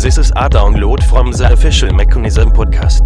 This is a download from the official Mechanism podcast.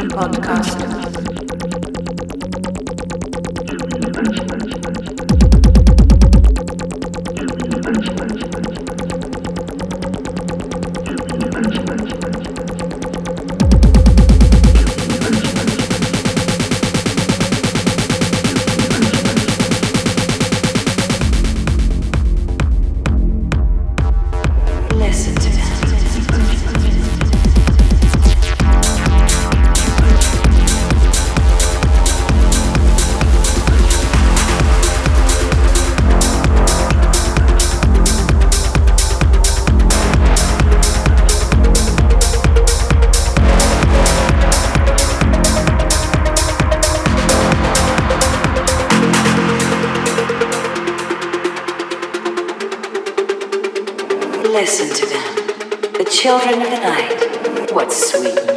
Podcast. Children of the night. What sweet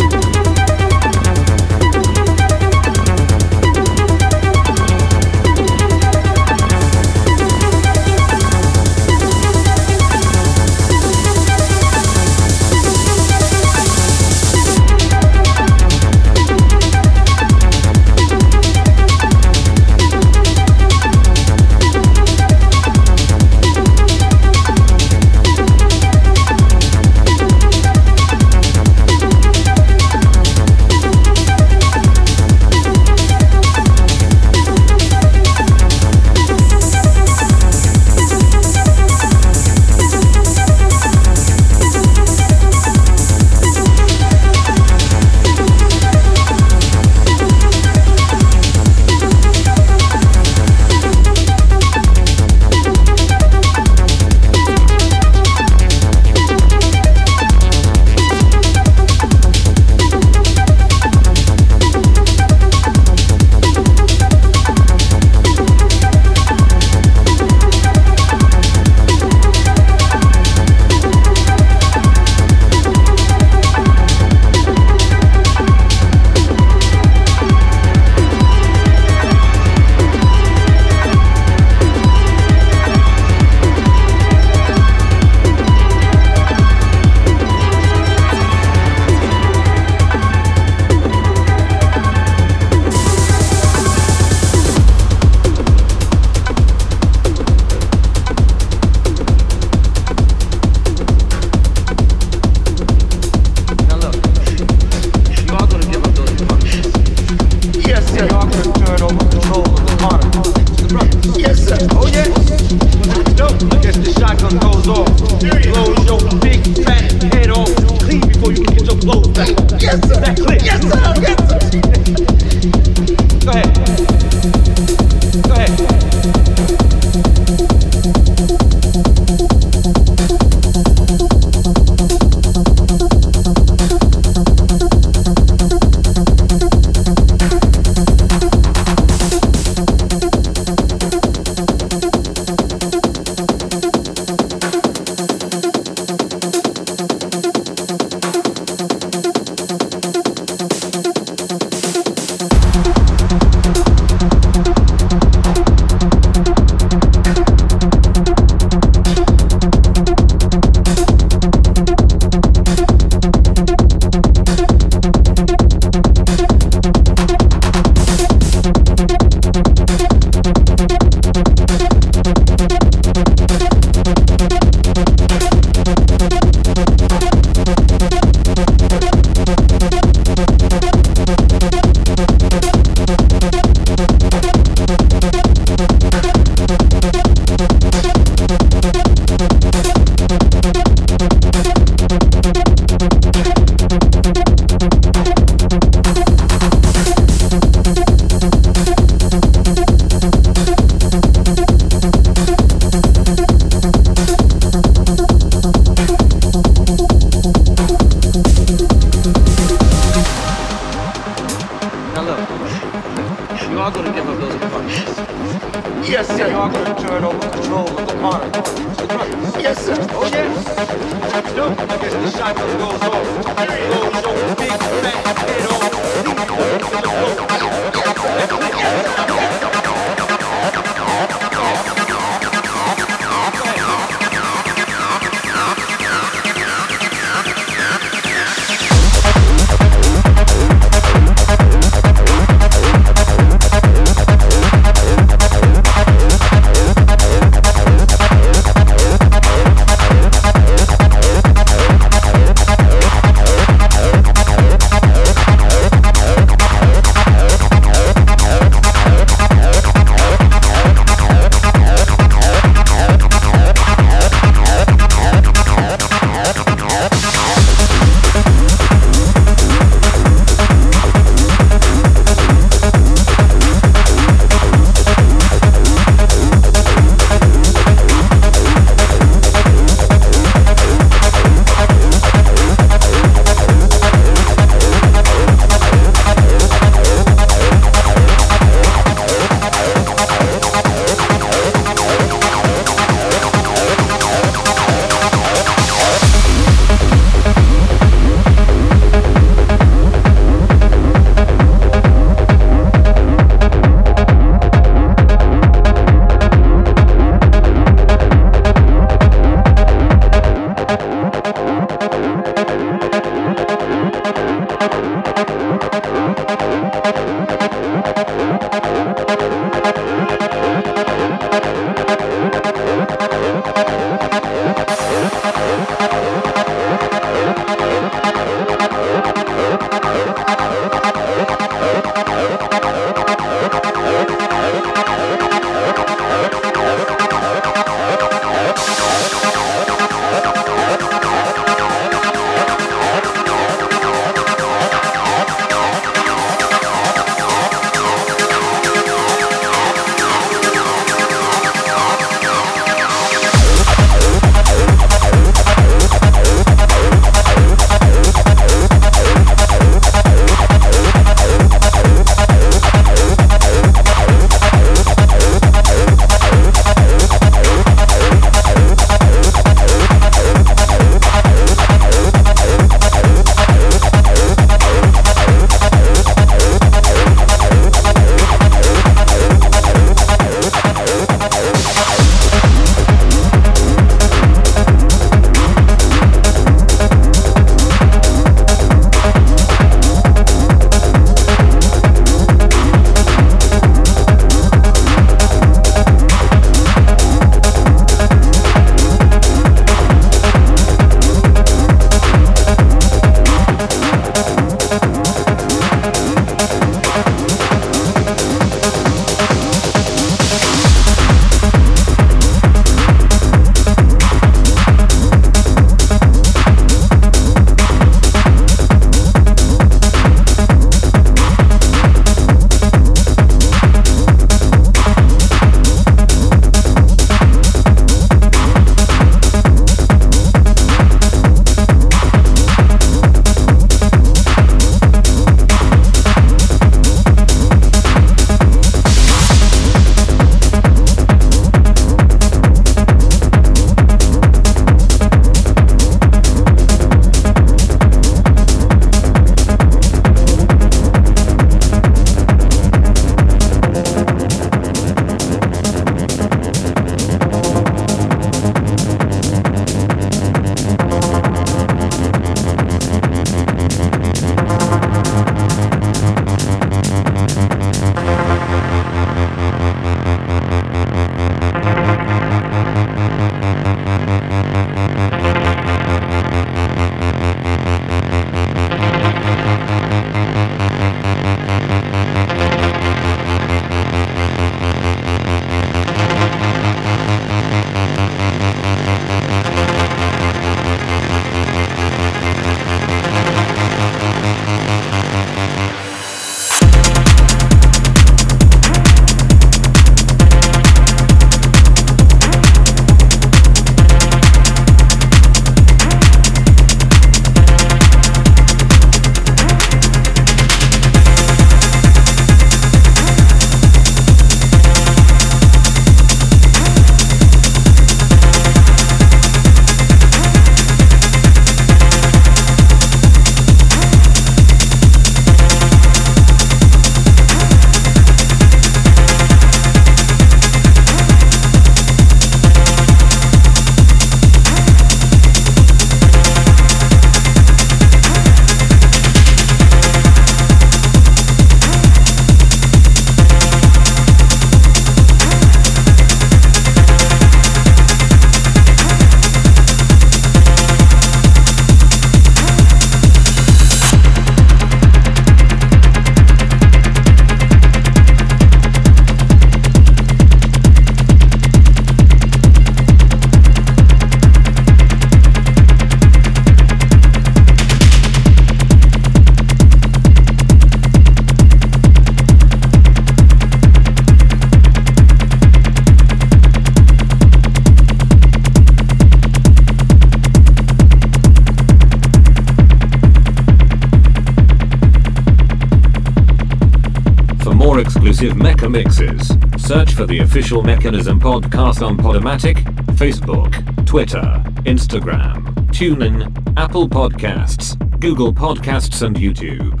for the official Mechanism podcast on Podomatic, Facebook, Twitter, Instagram, TuneIn, Apple Podcasts, Google Podcasts, and YouTube.